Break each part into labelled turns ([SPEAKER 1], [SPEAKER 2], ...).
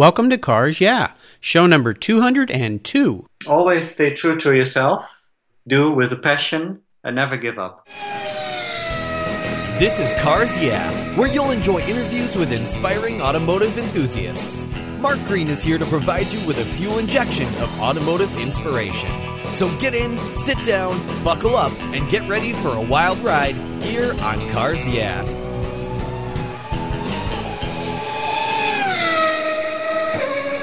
[SPEAKER 1] Welcome to Cars Yeah, show number 202.
[SPEAKER 2] Always stay true to yourself, do with a passion, and never give up.
[SPEAKER 3] This is Cars Yeah, where you'll enjoy interviews with inspiring automotive enthusiasts. Mark Green is here to provide you with a fuel injection of automotive inspiration. So get in, sit down, buckle up, and get ready for a wild ride here on Cars Yeah.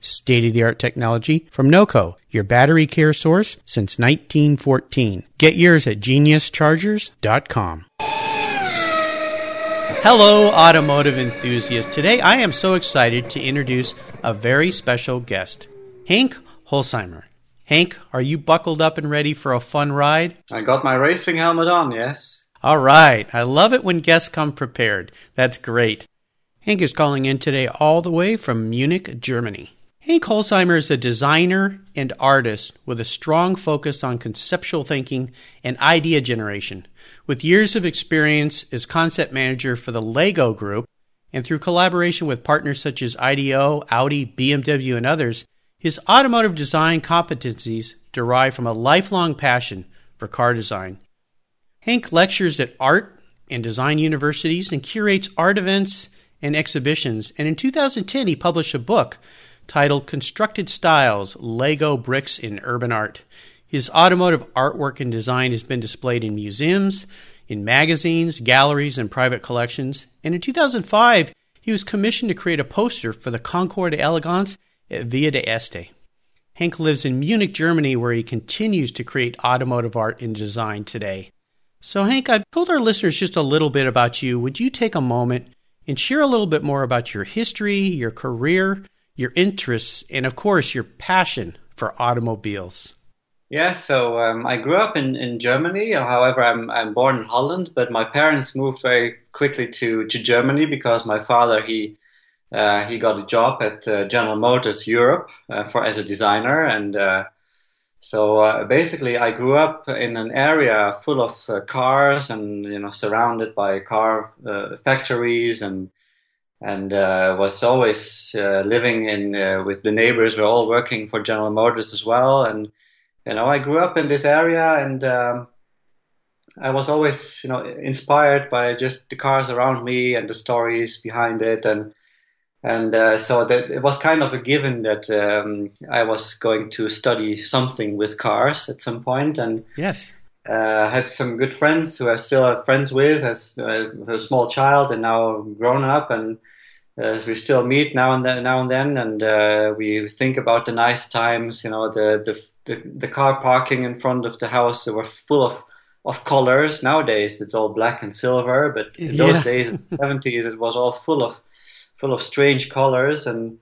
[SPEAKER 1] state of the art technology from NOCO, your battery care source since 1914. Get yours at geniuschargers.com. Hello, automotive enthusiasts. Today I am so excited to introduce a very special guest, Hank Holsheimer. Hank, are you buckled up and ready for a fun ride?
[SPEAKER 2] I got my racing helmet on, yes.
[SPEAKER 1] All right. I love it when guests come prepared. That's great. Hank is calling in today all the way from Munich, Germany. Hank Holsheimer is a designer and artist with a strong focus on conceptual thinking and idea generation. With years of experience as concept manager for the Lego Group and through collaboration with partners such as IDEO, Audi, BMW, and others, his automotive design competencies derive from a lifelong passion for car design. Hank lectures at art and design universities and curates art events and exhibitions. And in 2010, he published a book titled Constructed Styles Lego Bricks in Urban Art. His automotive artwork and design has been displayed in museums, in magazines, galleries, and private collections. And in 2005, he was commissioned to create a poster for the Concours d'Elegance Villa d'Este. Hank lives in Munich, Germany, where he continues to create automotive art and design today. So, Hank, I've told our listeners just a little bit about you. Would you take a moment and share a little bit more about your history, your career, your interests, and of course, your passion for automobiles?
[SPEAKER 2] Yeah, so um, I grew up in, in Germany. However, I'm, I'm born in Holland, but my parents moved very quickly to, to Germany because my father, he uh, he got a job at uh, General Motors Europe uh, for as a designer, and uh, so uh, basically, I grew up in an area full of uh, cars, and you know, surrounded by car factories, and and was always living in with the neighbors. We're all working for General Motors as well, and you know, I grew up in this area, and um, I was always, you know, inspired by just the cars around me and the stories behind it, and and uh, so that it was kind of a given that um, I was going to study something with cars at some point, and
[SPEAKER 1] yes,
[SPEAKER 2] uh, had some good friends who I still have friends with as uh, a small child and now grown up, and uh, we still meet now and then, now and then, and uh, we think about the nice times. You know, the, the the the car parking in front of the house that were full of of colors. Nowadays, it's all black and silver, but in yeah. those days, in the seventies, it was all full of full of strange colors. And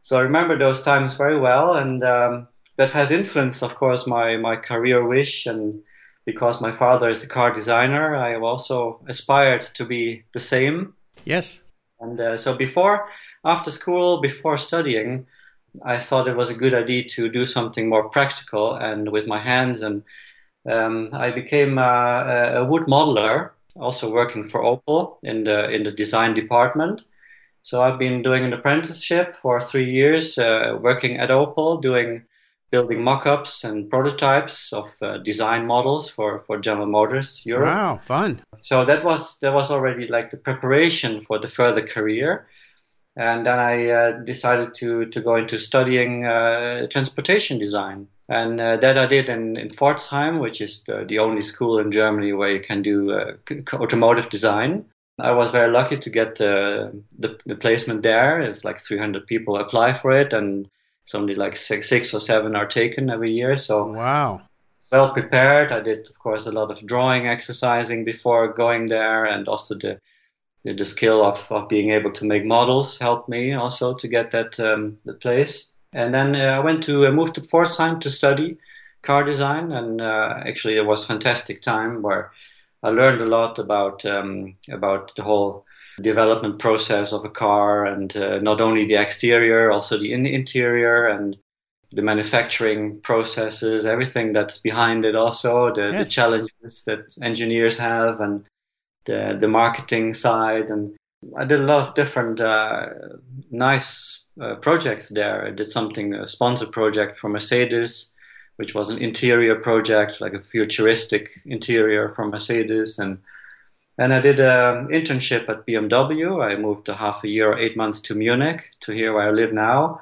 [SPEAKER 2] so I remember those times very well. And um, that has influenced, of course, my, my career wish. And because my father is a car designer, I have also aspired to be the same.
[SPEAKER 1] Yes.
[SPEAKER 2] And uh, so before, after school, before studying, I thought it was a good idea to do something more practical and with my hands. And um, I became a, a wood modeler, also working for Opel in the in the design department. So I've been doing an apprenticeship for three years, uh, working at Opel, doing building mock-ups and prototypes of uh, design models for, for General Motors Europe.
[SPEAKER 1] Wow, fun!
[SPEAKER 2] So that was that was already like the preparation for the further career, and then I uh, decided to to go into studying uh, transportation design and uh, that I did in, in Pforzheim, which is the, the, only school in Germany where you can do uh, automotive design. I was very lucky to get the, the placement there. It's like 300 people apply for it, and it's only like six, six or seven are taken every year. So
[SPEAKER 1] wow,
[SPEAKER 2] well prepared. I did, of course, a lot of drawing exercising before going there, and also the the, the skill of, of being able to make models helped me also to get that um, the place. And then uh, I went to uh, move to Pforzheim to study car design, and uh, actually it was a fantastic time where I learned a lot about um, about the whole development process of a car, and uh, not only the exterior, also the in- interior, and the manufacturing processes, everything that's behind it, also the, yes. the challenges that engineers have, and the the marketing side. And I did a lot of different uh, nice uh, projects there. I did something a sponsor project for Mercedes, which was an interior project, like a futuristic interior for Mercedes, and and I did an internship at BMW. I moved a half a year or eight months to Munich, to here where I live now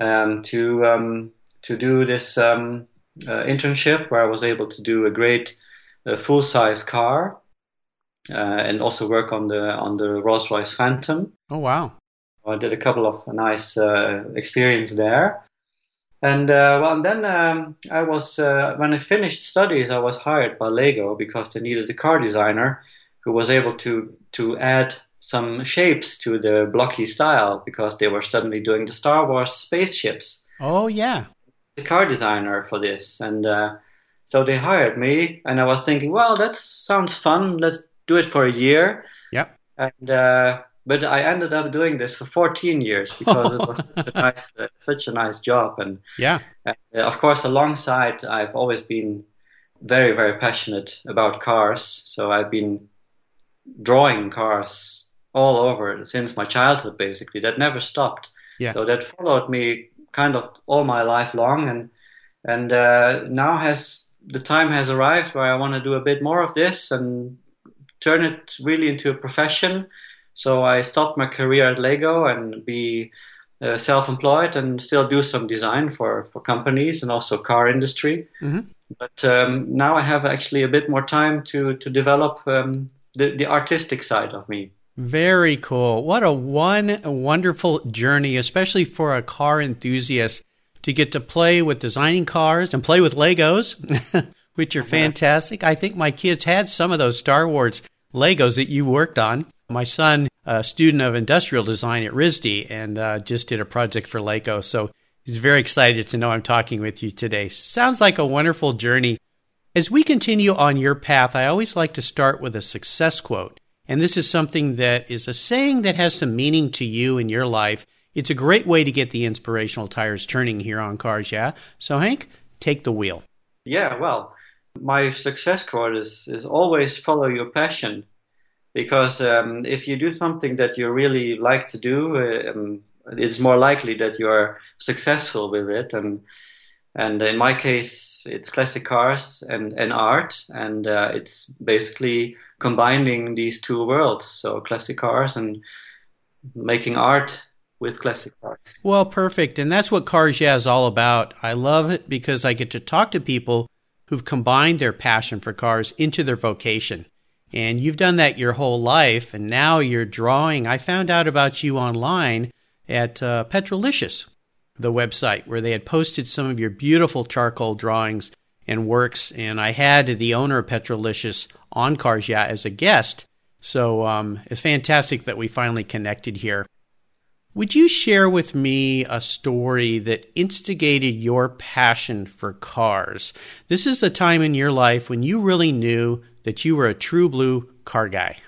[SPEAKER 2] um, to um, to do this um, uh, internship where I was able to do a great uh, full size car uh, and also work on the on the Rolls Royce Phantom.
[SPEAKER 1] Oh wow!
[SPEAKER 2] I did a couple of nice uh, experience there. And uh, well, and then um, I was uh, when I finished studies, I was hired by Lego because they needed a car designer who was able to to add some shapes to the blocky style because they were suddenly doing the Star Wars spaceships.
[SPEAKER 1] Oh yeah,
[SPEAKER 2] the car designer for this, and uh, so they hired me, and I was thinking, well, that sounds fun. Let's do it for a year.
[SPEAKER 1] Yep.
[SPEAKER 2] And uh, but I ended up doing this for 14 years because it was such a nice, uh, such a nice job, and
[SPEAKER 1] yeah,
[SPEAKER 2] and, uh, of course, alongside, I've always been very, very passionate about cars. So I've been drawing cars all over since my childhood, basically. That never stopped.
[SPEAKER 1] Yeah.
[SPEAKER 2] So that followed me kind of all my life long, and and uh, now has the time has arrived where I want to do a bit more of this and turn it really into a profession. So I stopped my career at Lego and be uh, self-employed and still do some design for, for companies and also car industry.
[SPEAKER 1] Mm-hmm.
[SPEAKER 2] But um, now I have actually a bit more time to to develop um, the the artistic side of me.
[SPEAKER 1] Very cool. What a one wonderful journey, especially for a car enthusiast to get to play with designing cars and play with Legos, which are fantastic. I think my kids had some of those Star Wars Legos that you worked on. My son, a student of industrial design at RISD, and uh, just did a project for Lego. So he's very excited to know I'm talking with you today. Sounds like a wonderful journey. As we continue on your path, I always like to start with a success quote. And this is something that is a saying that has some meaning to you in your life. It's a great way to get the inspirational tires turning here on Cars Yeah. So, Hank, take the wheel.
[SPEAKER 2] Yeah, well, my success quote is, is always follow your passion. Because um, if you do something that you really like to do, um, it's more likely that you're successful with it. And and in my case, it's classic cars and, and art, and uh, it's basically combining these two worlds. So classic cars and making art with classic cars.
[SPEAKER 1] Well, perfect. And that's what Cars Yeah is all about. I love it because I get to talk to people who've combined their passion for cars into their vocation. And you've done that your whole life, and now you're drawing. I found out about you online at uh, Petrolicious the website where they had posted some of your beautiful charcoal drawings and works. And I had the owner of Petrolicious on Cars Yeah as a guest. So um, it's fantastic that we finally connected here. Would you share with me a story that instigated your passion for cars? This is a time in your life when you really knew that you were a true blue car guy.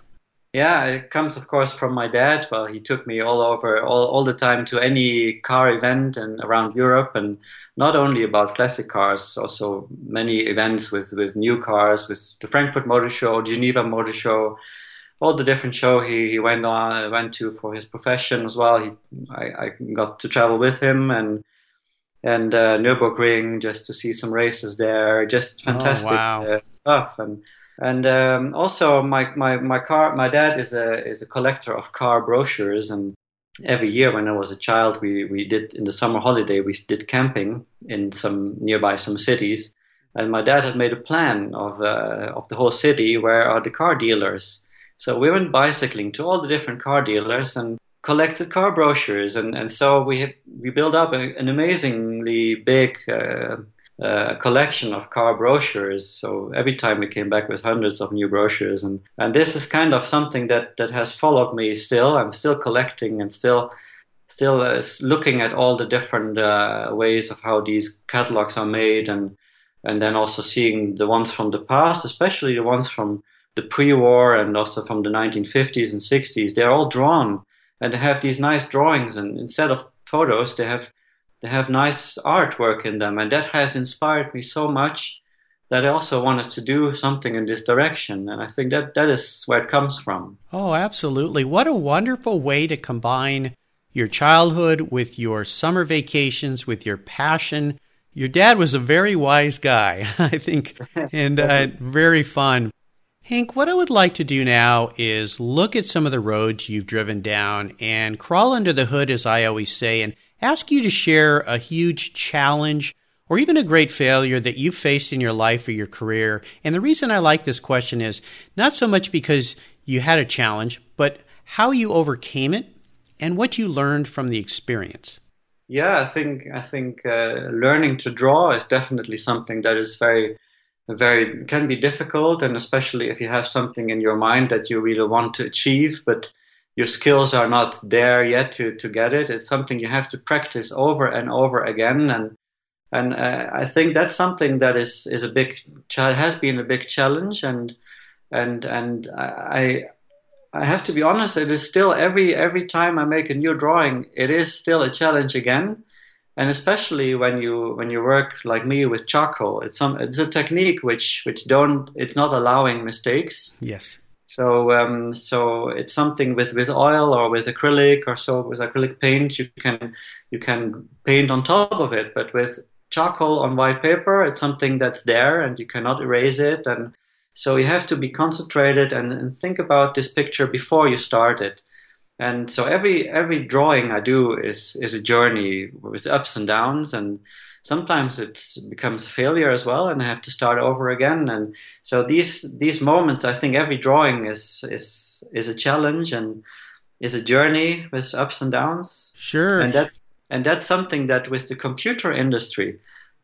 [SPEAKER 2] Yeah, it comes, of course, from my dad. Well, he took me all over, all, all the time to any car event and around Europe, and not only about classic cars, also many events with, with new cars, with the Frankfurt Motor Show, Geneva Motor Show, all the different show he, he went on went to for his profession as well. He, I, I got to travel with him and and uh, Nürburgring just to see some races there. Just oh, fantastic
[SPEAKER 1] oh, wow.
[SPEAKER 2] uh, stuff and and um, also, my, my, my car, my dad is a is a collector of car brochures, and every year when I was a child, we, we did in the summer holiday, we did camping in some nearby some cities. And my dad had made a plan of, uh, of the whole city where are the car dealers. So we went bicycling to all the different car dealers and collected car brochures. And, and so we, we built up a, an amazingly big uh, uh, collection of car brochures. So every time we came back with hundreds of new brochures, and and this is kind of something that that has followed me still. I'm still collecting and still still uh, looking at all the different uh, ways of how these catalogs are made, and and then also seeing the ones from the past, especially the ones from the pre-war and also from the 1950s and 60s. They're all drawn, and they have these nice drawings, and instead of photos, they have they have nice artwork in them, and that has inspired me so much that I also wanted to do something in this direction. And I think that that is where it comes from.
[SPEAKER 1] Oh, absolutely. What a wonderful way to combine your childhood with your summer vacations, with your passion. Your dad was a very wise guy, I think, and uh, very fun. Hank, what I would like to do now is look at some of the roads you've driven down and crawl under the hood, as I always say, and ask you to share a huge challenge or even a great failure that you faced in your life or your career. And the reason I like this question is not so much because you had a challenge, but how you overcame it and what you learned from the experience.
[SPEAKER 2] Yeah, I think I think uh, learning to draw is definitely something that is very very can be difficult and especially if you have something in your mind that you really want to achieve but your skills are not there yet to, to get it. It's something you have to practice over and over again. And and uh, I think that's something that is is a big has been a big challenge. And and and I I have to be honest. It is still every every time I make a new drawing, it is still a challenge again. And especially when you when you work like me with charcoal, it's some it's a technique which which don't it's not allowing mistakes.
[SPEAKER 1] Yes
[SPEAKER 2] so um, so it's something with, with oil or with acrylic or so with acrylic paint you can you can paint on top of it, but with charcoal on white paper it's something that's there and you cannot erase it and so you have to be concentrated and, and think about this picture before you start it. And so every every drawing I do is is a journey with ups and downs and sometimes it becomes a failure as well, and I have to start over again. And so these these moments, I think every drawing is is is a challenge and is a journey with ups and downs.
[SPEAKER 1] Sure.
[SPEAKER 2] And that's and that's something that with the computer industry,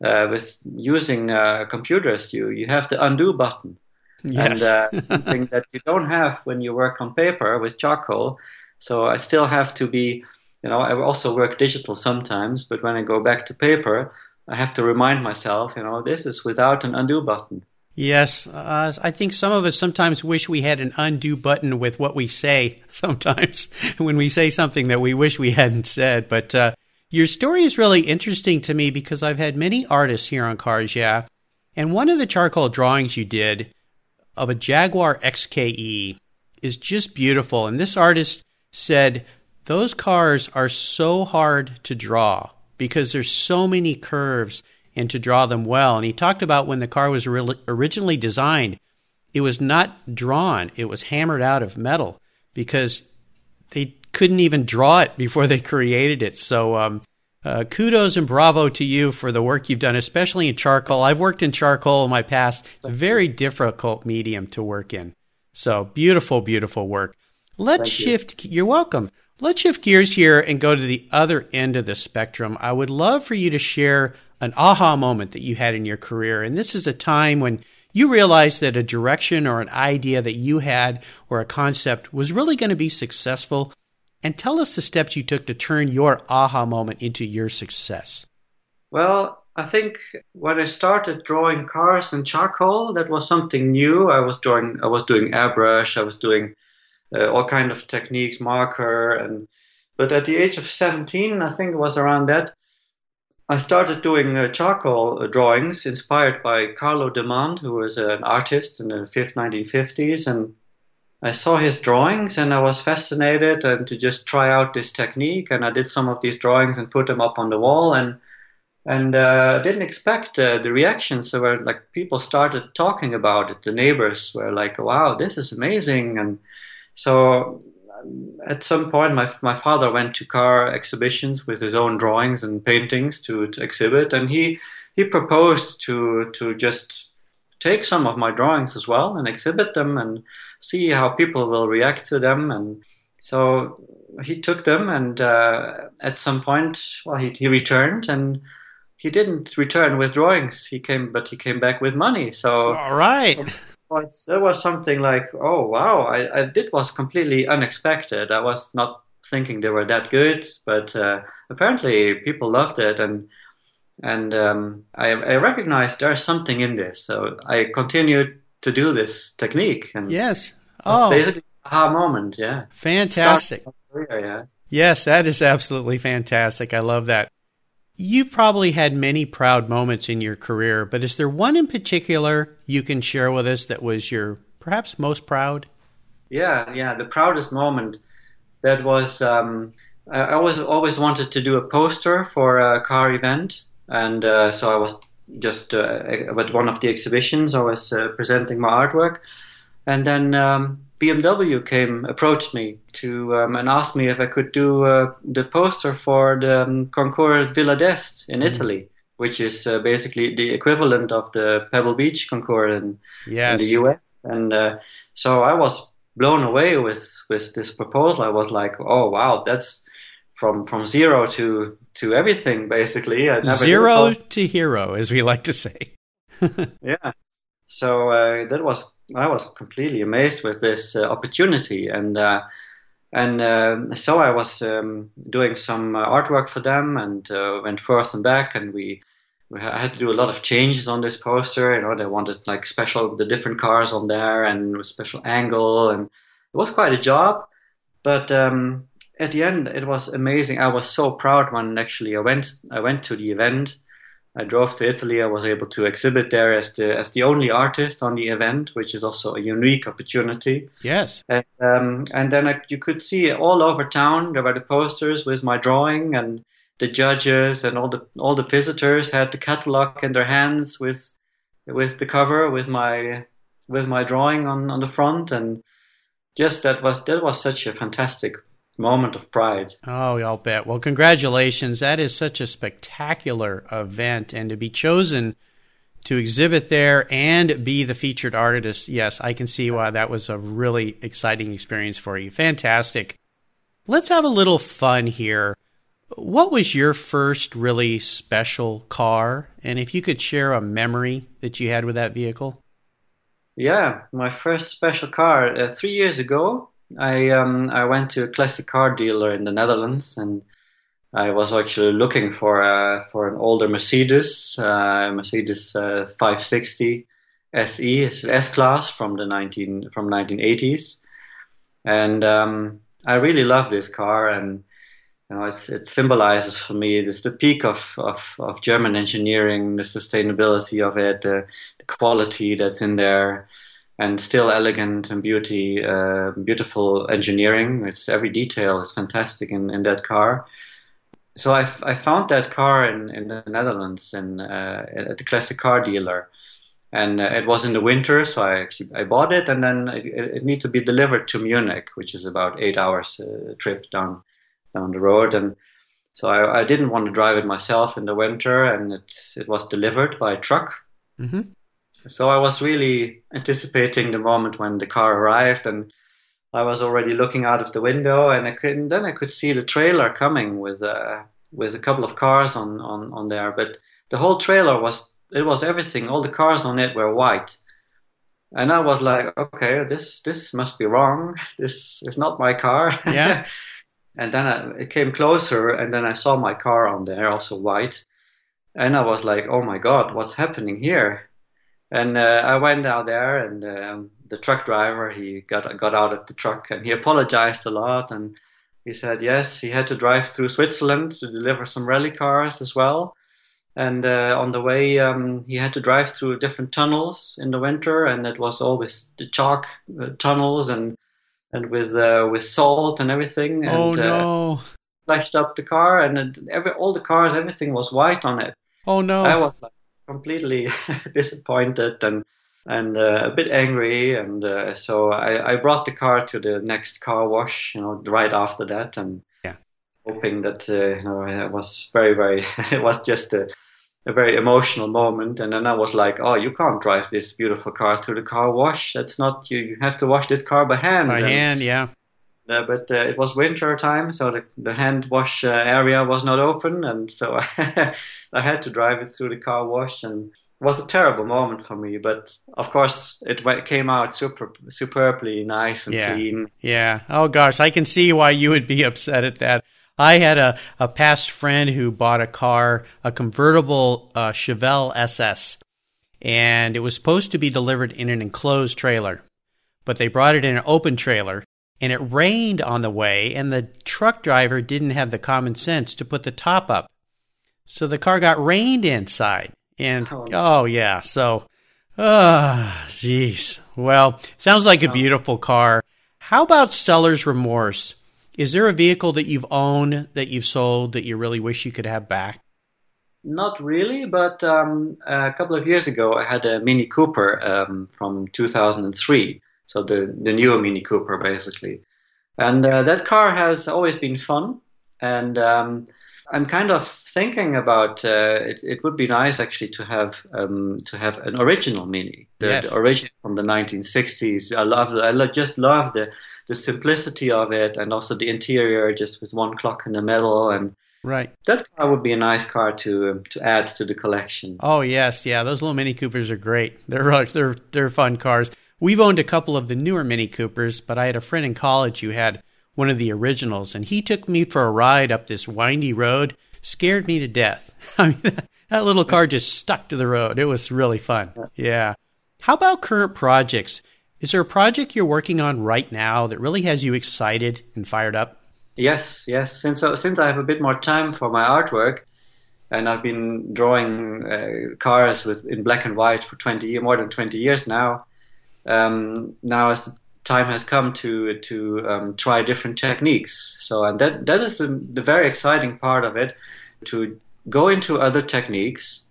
[SPEAKER 2] uh, with using uh, computers, you you have the undo button. Yes. And uh, something that you don't have when you work on paper with charcoal. So I still have to be, you know, I also work digital sometimes, but when I go back to paper, I have to remind myself, you know, this is without an undo button.
[SPEAKER 1] Yes, uh, I think some of us sometimes wish we had an undo button with what we say. Sometimes when we say something that we wish we hadn't said, but uh, your story is really interesting to me because I've had many artists here on Cars Yeah, and one of the charcoal drawings you did of a Jaguar XKE is just beautiful. And this artist said those cars are so hard to draw because there's so many curves and to draw them well. And he talked about when the car was re- originally designed, it was not drawn, it was hammered out of metal because they couldn't even draw it before they created it. So, um, uh, kudos and bravo to you for the work you've done, especially in charcoal. I've worked in charcoal in my past. Very difficult medium to work in. So beautiful, beautiful work. Let's Thank shift. You. You're welcome. Let's shift gears here and go to the other end of the spectrum. I would love for you to share an aha moment that you had in your career. And this is a time when you realized that a direction or an idea that you had or a concept was really going to be successful. And tell us the steps you took to turn your aha moment into your success.
[SPEAKER 2] Well, I think when I started drawing cars in charcoal, that was something new. I was drawing, I was doing airbrush, I was doing all kind of techniques, marker, and but at the age of 17, I think it was around that, I started doing uh, charcoal drawings inspired by Carlo Demand, who was an artist in the 1950s, and I saw his drawings and I was fascinated and to just try out this technique. And I did some of these drawings and put them up on the wall and and uh, didn't expect uh, the reactions. So where like people started talking about it. The neighbors were like, "Wow, this is amazing!" And so at some point, my my father went to car exhibitions with his own drawings and paintings to, to exhibit, and he he proposed to to just take some of my drawings as well and exhibit them and see how people will react to them. And so he took them, and uh, at some point, well, he he returned and he didn't return with drawings. He came, but he came back with money. So
[SPEAKER 1] all right.
[SPEAKER 2] There was something like, oh wow, I, I did was completely unexpected. I was not thinking they were that good, but uh, apparently people loved it, and and um, I, I recognized there's something in this. So I continued to do this technique, and
[SPEAKER 1] yes, oh,
[SPEAKER 2] basically aha moment, yeah,
[SPEAKER 1] fantastic.
[SPEAKER 2] Career, yeah.
[SPEAKER 1] Yes, that is absolutely fantastic. I love that. You've probably had many proud moments in your career, but is there one in particular you can share with us that was your perhaps most proud?
[SPEAKER 2] Yeah, yeah. The proudest moment that was um, I always always wanted to do a poster for a car event, and uh, so I was just uh, at one of the exhibitions. I was uh, presenting my artwork, and then um, BMW came approached me to um, and asked me if I could do uh, the poster for the um, Concours Villa d'Este in mm. Italy, which is uh, basically the equivalent of the Pebble Beach Concours in, yes. in the US. And uh, so I was blown away with with this proposal. I was like, oh wow, that's from from zero to to everything basically.
[SPEAKER 1] Zero to hero, as we like to say.
[SPEAKER 2] yeah. So uh, that was I was completely amazed with this uh, opportunity, and uh, and uh, so I was um, doing some uh, artwork for them, and uh, went forth and back, and we, we had to do a lot of changes on this poster. You know, they wanted like special the different cars on there and a special angle, and it was quite a job, but. Um, at the end, it was amazing. I was so proud when actually I went. I went to the event, I drove to Italy. I was able to exhibit there as the as the only artist on the event, which is also a unique opportunity.
[SPEAKER 1] Yes.
[SPEAKER 2] And, um, and then I, you could see all over town. There were the posters with my drawing, and the judges and all the all the visitors had the catalog in their hands with with the cover with my with my drawing on on the front, and just that was that was such a fantastic moment of pride.
[SPEAKER 1] Oh, I'll bet. Well, congratulations. That is such a spectacular event. And to be chosen to exhibit there and be the featured artist, yes, I can see why that was a really exciting experience for you. Fantastic. Let's have a little fun here. What was your first really special car? And if you could share a memory that you had with that vehicle?
[SPEAKER 2] Yeah, my first special car. Uh, three years ago, I um, I went to a classic car dealer in the Netherlands, and I was actually looking for a, for an older Mercedes, uh, Mercedes uh, 560 SE, it's an S class from the 19 from 1980s, and um, I really love this car, and you know, it symbolizes for me it's the peak of, of, of German engineering, the sustainability of it, the, the quality that's in there and still elegant and beauty, uh, beautiful engineering. It's every detail is fantastic in, in that car. So I, I found that car in, in the Netherlands and uh, at the classic car dealer, and uh, it was in the winter, so I actually I bought it, and then it, it needed to be delivered to Munich, which is about eight hours uh, trip down down the road, and so I, I, didn't want to drive it myself in the winter, and it it was delivered by truck. Mm-hmm. So I was really anticipating the moment when the car arrived, and I was already looking out of the window, and I could and then I could see the trailer coming with a uh, with a couple of cars on, on, on there. But the whole trailer was it was everything. All the cars on it were white, and I was like, okay, this this must be wrong. This is not my car.
[SPEAKER 1] Yeah.
[SPEAKER 2] and then I, it came closer, and then I saw my car on there, also white, and I was like, oh my god, what's happening here? And uh, I went out there, and um, the truck driver he got got out of the truck, and he apologized a lot, and he said yes, he had to drive through Switzerland to deliver some rally cars as well. And uh, on the way, um, he had to drive through different tunnels in the winter, and it was always the chalk uh, tunnels and and with uh, with salt and everything. And,
[SPEAKER 1] oh no!
[SPEAKER 2] Flashed up the car, and every all the cars, everything was white on it.
[SPEAKER 1] Oh no!
[SPEAKER 2] I was like completely disappointed and and uh, a bit angry. And uh, so I, I brought the car to the next car wash, you know, right after that, and
[SPEAKER 1] Yeah.
[SPEAKER 2] hoping that uh, you know it was very very it was just a a very emotional moment. And then I was like, oh, you can't drive this beautiful car through the car wash. That's not you. You have to wash this car by hand.
[SPEAKER 1] By
[SPEAKER 2] And-
[SPEAKER 1] hand, yeah.
[SPEAKER 2] Uh, but uh, it was winter time, so the, the hand wash uh, area was not open, and so I had to drive it through the car wash, and it was a terrible moment for me. But of course, it came out super superbly nice and
[SPEAKER 1] Yeah.
[SPEAKER 2] clean.
[SPEAKER 1] Yeah. Oh gosh, I can see why you would be upset at that. I had a, a past friend who bought a car, a convertible uh, Chevelle SS, and it was supposed to be delivered in an enclosed trailer, but they brought it in an open trailer, and it rained on the way, and the truck driver didn't have the common sense to put the top up, so the car got rained inside, and
[SPEAKER 2] Oh.
[SPEAKER 1] oh yeah, so. Ah, jeez. Well, sounds like a beautiful car. How about seller's remorse? Is there a vehicle that you've owned that you've sold that you really wish you could have back?
[SPEAKER 2] Not really, but um, a couple of years ago, I had a Mini Cooper um, from 2003, so the the newer Mini Cooper, basically. And uh, that car has always been fun, and um, I'm kind of thinking about uh, it. It would be nice actually to have um, to have an original Mini, the,
[SPEAKER 1] Yes.
[SPEAKER 2] the original from the 1960s. I love, I lo- just love the the simplicity of it, and also the interior, just with one clock in the middle and
[SPEAKER 1] Right.
[SPEAKER 2] that car would be a nice car to um, to add to the collection.
[SPEAKER 1] Oh yes, yeah. Those little Mini Coopers are great. They're they're they're fun cars. We've owned a couple of the newer Mini Coopers, but I had a friend in college who had one of the originals, and he took me for a ride up this windy road. Scared me to death. I mean, that, little car just stuck to the road. It was really fun. Yeah. How about current projects? Is there a project you're working on right now that really has you excited and fired up?
[SPEAKER 2] Yes, yes. Since I, since I have a bit more time for my artwork, and I've been drawing uh, cars with in black and white for twenty more than twenty years now. Um, now, as the time has come to to um, try different techniques, so and that that is the, the very exciting part of it, to go into other techniques.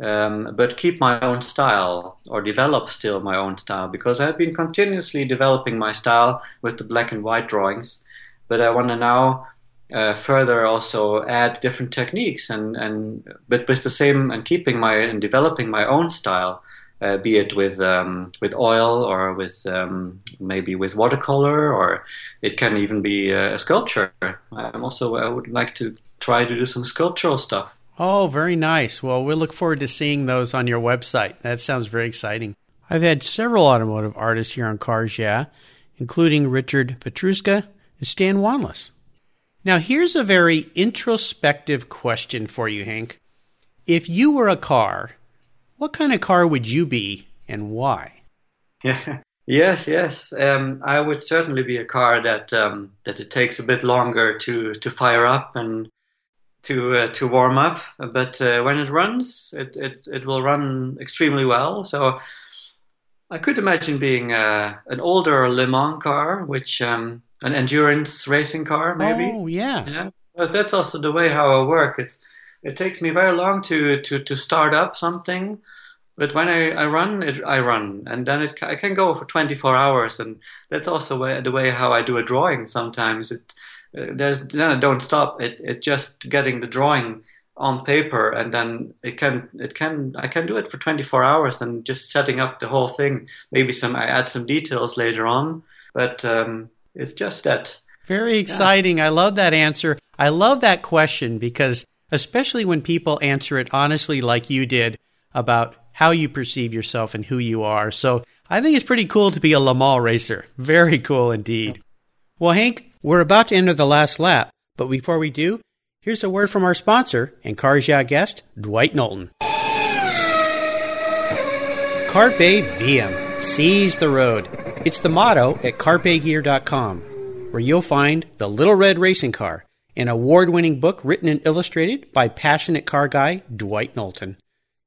[SPEAKER 2] Um, but keep my own style or develop still my own style because I've been continuously developing my style with the black and white drawings but I want to now uh, further also add different techniques and, and but with the same and keeping my and developing my own style, uh, be it with um, with oil or with um, maybe with watercolor or it can even be uh, a sculpture. I'm also I would like to try to do some sculptural stuff.
[SPEAKER 1] Oh, very nice. Well, we look forward to seeing those on your website. That sounds very exciting. I've had several automotive artists here on Cars Yeah, including Richard Pietruska and Stan Wanlass. Now, here's a very introspective question for you, Hank. If you were a car, what kind of car would you be and why?
[SPEAKER 2] Yeah. Yes, yes. Um, I would certainly be a car that um, that it takes a bit longer to, to fire up and to uh, to warm up, but uh, when it runs, it, it, it will run extremely well. So I could imagine being uh, an older Le Mans car, which um, an endurance racing car, maybe.
[SPEAKER 1] Oh, yeah.
[SPEAKER 2] Yeah, but that's also the way how I work. It's it takes me very long to to to start up something, but when I, I run it, I run, and then it I can go for 24 hours, and that's also way, the way how I do a drawing. Sometimes it uh, there's then I don't stop. It it's just getting the drawing on paper, and then it can it can I can do it for 24 hours, and just setting up the whole thing. Maybe some I add some details later on, but um, it's just that.
[SPEAKER 1] Very exciting. I love that answer. I love that question because, especially when people answer it honestly, like you did, about how you perceive yourself and who you are. So I think it's pretty cool to be a Le Mans racer. Very cool indeed. Well, Hank, we're about to enter the last lap, but before we do, here's a word from our sponsor and Cars Yeah guest, Dwight Knowlton. Carpe Diem. Seize the road. It's the motto at carpegear.com, where you'll find The Little Red Racing Car, an award winning book written and illustrated by passionate car guy Dwight Knowlton.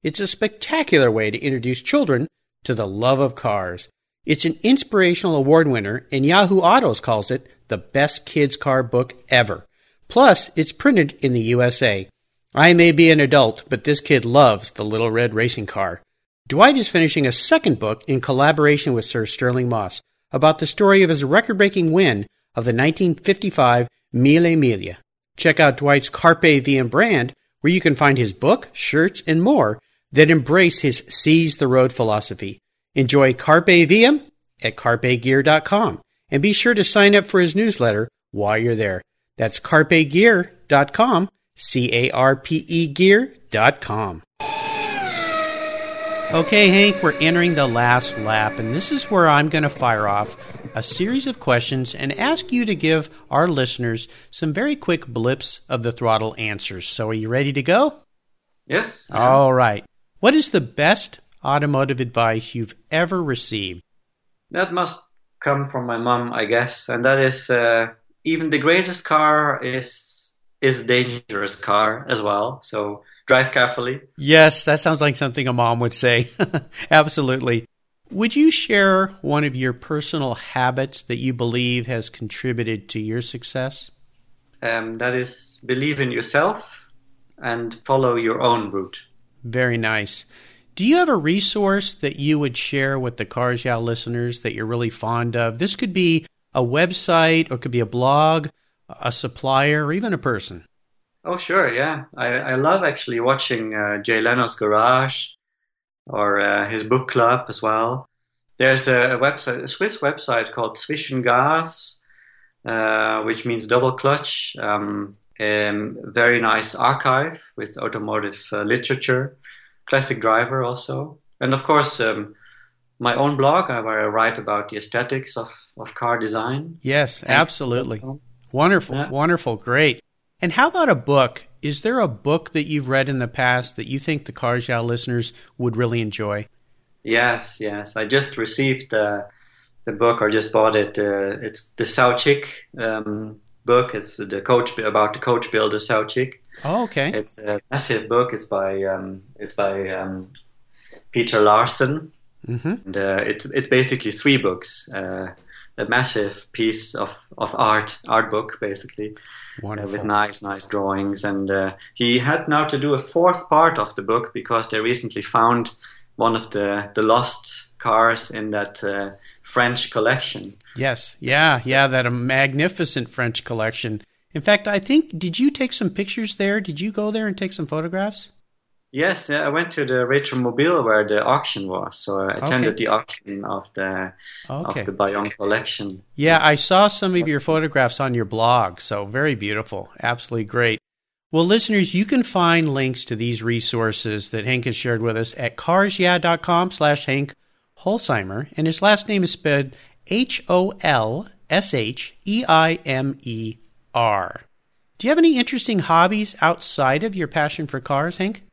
[SPEAKER 1] It's a spectacular way to introduce children to the love of cars. It's an inspirational award winner, and Yahoo Autos calls it the best kids' car book ever. Plus, it's printed in the USA. I may be an adult, but this kid loves the Little Red Racing Car. Dwight is finishing a second book in collaboration with Sir Stirling Moss about the story of his record breaking win of the 1955 Mille Miglia. Check out Dwight's Carpe Diem brand, where you can find his book, shirts, and more that embrace his seize the road philosophy. Enjoy Carpe Diem at carpegear.com and be sure to sign up for his newsletter while you're there. That's carpegear.com, C A R P E gear.com. Okay, Hank, we're entering the last lap, and this is where I'm going to fire off a series of questions and ask you to give our listeners some very quick blips of the throttle answers. So, are you ready to go?
[SPEAKER 2] Yes.
[SPEAKER 1] All right. What is the best automotive advice you've ever received?
[SPEAKER 2] That must come from my mom, I guess, and that is uh, even the greatest car is is dangerous car as well. So drive carefully.
[SPEAKER 1] Yes, that sounds like something a mom would say. Absolutely. Would you share one of your personal habits that you believe has contributed to your success?
[SPEAKER 2] Um, that is believe in yourself and follow your own route.
[SPEAKER 1] Very nice. Do you have a resource that you would share with the Cars Yeah listeners that you're really fond of? This could be a website or it could be a blog, a supplier, or even a person.
[SPEAKER 2] Oh, sure, yeah. I, I love actually watching uh, Jay Leno's Garage or uh, his book club as well. There's a, a website, a Swiss website called Zwischengas, uh, which means double clutch. Um, very nice archive with automotive uh, literature, classic driver also, and of course um, my own blog where I write about the aesthetics of, of car design.
[SPEAKER 1] Yes, absolutely. Wonderful, yeah. wonderful, great. And how about a book? Is there a book that you've read in the past that you think the Cars listeners would really enjoy?
[SPEAKER 2] Yes, yes. I just received uh, the book or just bought it. Uh, it's the Saoutchik um, book. It's the coach about the coach builder Saoutchik.
[SPEAKER 1] Oh, okay.
[SPEAKER 2] It's a massive book. It's by um, it's by um, Peter Larsen, mm-hmm. and uh, it's it's basically three books. Uh, a massive piece of, of art art book basically uh, with nice nice drawings and uh, he had now to do a fourth part of the book because they recently found one of the the lost cars in that uh, French collection.
[SPEAKER 1] Yes, yeah, yeah, that a magnificent French collection. In fact, I think did you take some pictures there? Did you go there and take some photographs?
[SPEAKER 2] Yes, I went to the Retromobile where the auction was, so I attended okay. the auction of the okay. of the Baillon collection.
[SPEAKER 1] Yeah, I saw some of your photographs on your blog, so very beautiful, absolutely great. Well, listeners, you can find links to these resources that Hank has shared with us at carsyeah.com slash Hank Holsheimer, and his last name is spelled H O L S H E I M E R. Do you have any interesting hobbies outside of your passion for cars, Hank?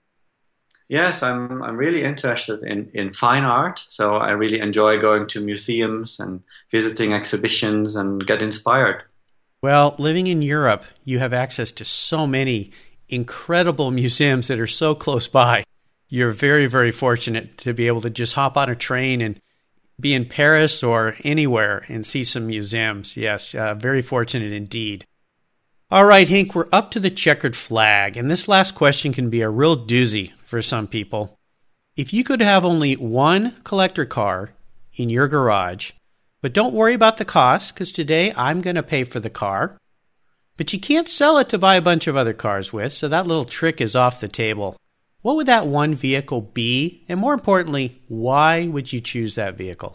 [SPEAKER 2] Yes, I'm I'm really interested in, in fine art. So I really enjoy going to museums and visiting exhibitions and get inspired.
[SPEAKER 1] Well, living in Europe, you have access to so many incredible museums that are so close by. You're very, very fortunate to be able to just hop on a train and be in Paris or anywhere and see some museums. Yes, uh, very fortunate indeed. All right, Hank, we're up to the checkered flag, and this last question can be a real doozy for some people. If you could have only one collector car in your garage, but don't worry about the cost because today I'm going to pay for the car. But you can't sell it to buy a bunch of other cars with, so that little trick is off the table. What would that one vehicle be? And more importantly, why would you choose that vehicle?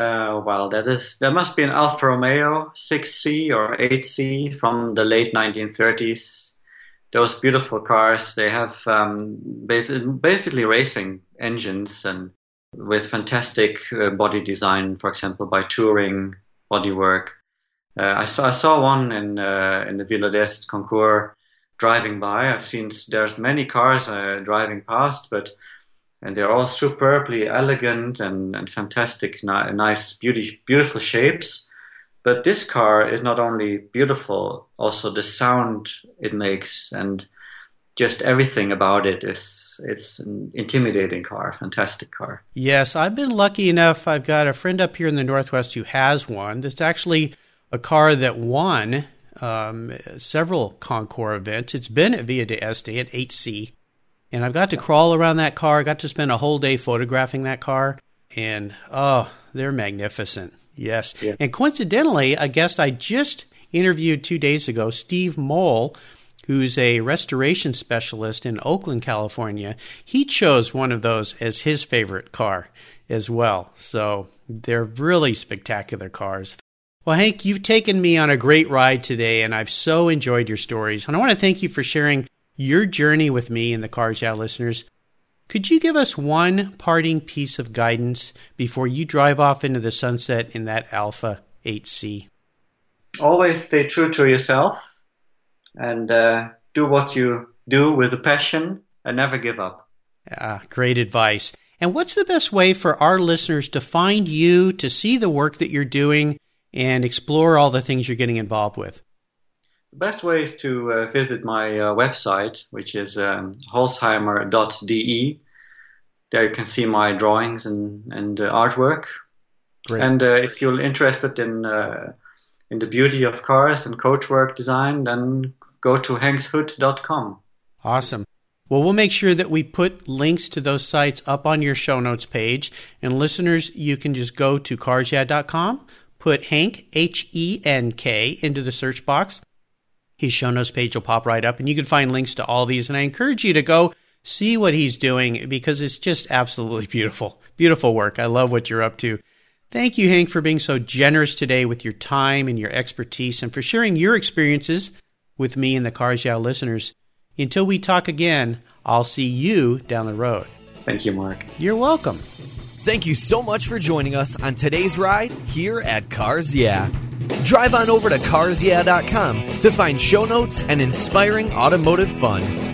[SPEAKER 2] Uh, well, that is there must be an Alfa Romeo 6C or 8C from the late 1930s those beautiful cars. They have um, basically, basically racing engines and with fantastic uh, body design, for example, by Touring bodywork. Uh, I saw I saw one in uh, in the Villa d'Est concours driving by. I've seen there's many cars uh, driving past, but and they're all superbly elegant and, and fantastic, ni- nice, beauty, beautiful shapes. But this car is not only beautiful, also the sound it makes and just everything about it is it's an intimidating car, fantastic car.
[SPEAKER 1] Yes, I've been lucky enough. I've got a friend up here in the Northwest who has one. It's actually a car that won um, several Concours events. It's been at Via de d'Este at 8C, and I've got to crawl around that car. I got to spend a whole day photographing that car, and oh, they're magnificent. Yes. Yeah. And coincidentally, a guest I just interviewed two days ago, Steve Mole, who's a restoration specialist in Oakland, California, he chose one of those as his favorite car as well. So they're really spectacular cars. Well, Hank, you've taken me on a great ride today, and I've so enjoyed your stories. And I want to thank you for sharing your journey with me and the Car Yeah listeners. Could you give us one parting piece of guidance before you drive off into the sunset in that Alfa 8C?
[SPEAKER 2] Always stay true to yourself and uh, do what you do with a passion and never give up.
[SPEAKER 1] Ah, great advice. And what's the best way for our listeners to find you, to see the work that you're doing, and explore all the things you're getting involved with?
[SPEAKER 2] The best way is to uh, visit my uh, website, which is um, holsheimer.de. There you can see my drawings and, and uh, artwork. Great. And uh, if you're interested in uh, in the beauty of cars and coachwork design, then go to hankshood.com.
[SPEAKER 1] Awesome. Well, we'll make sure that we put links to those sites up on your show notes page. And listeners, you can just go to carsyeah.com, put Henk, H E N K, into the search box. His show notes page will pop right up, and you can find links to all these. And I encourage you to go see what he's doing because it's just absolutely beautiful. Beautiful work. I love what you're up to. Thank you, Henk, for being so generous today with your time and your expertise and for sharing your experiences with me and the Cars Yeah listeners. Until we talk again, I'll see you down the road.
[SPEAKER 2] Thank you, Mark.
[SPEAKER 1] You're welcome.
[SPEAKER 3] Thank you so much for joining us on today's ride here at Cars Yeah. Drive on over to carsyeah.com to find show notes and inspiring automotive fun.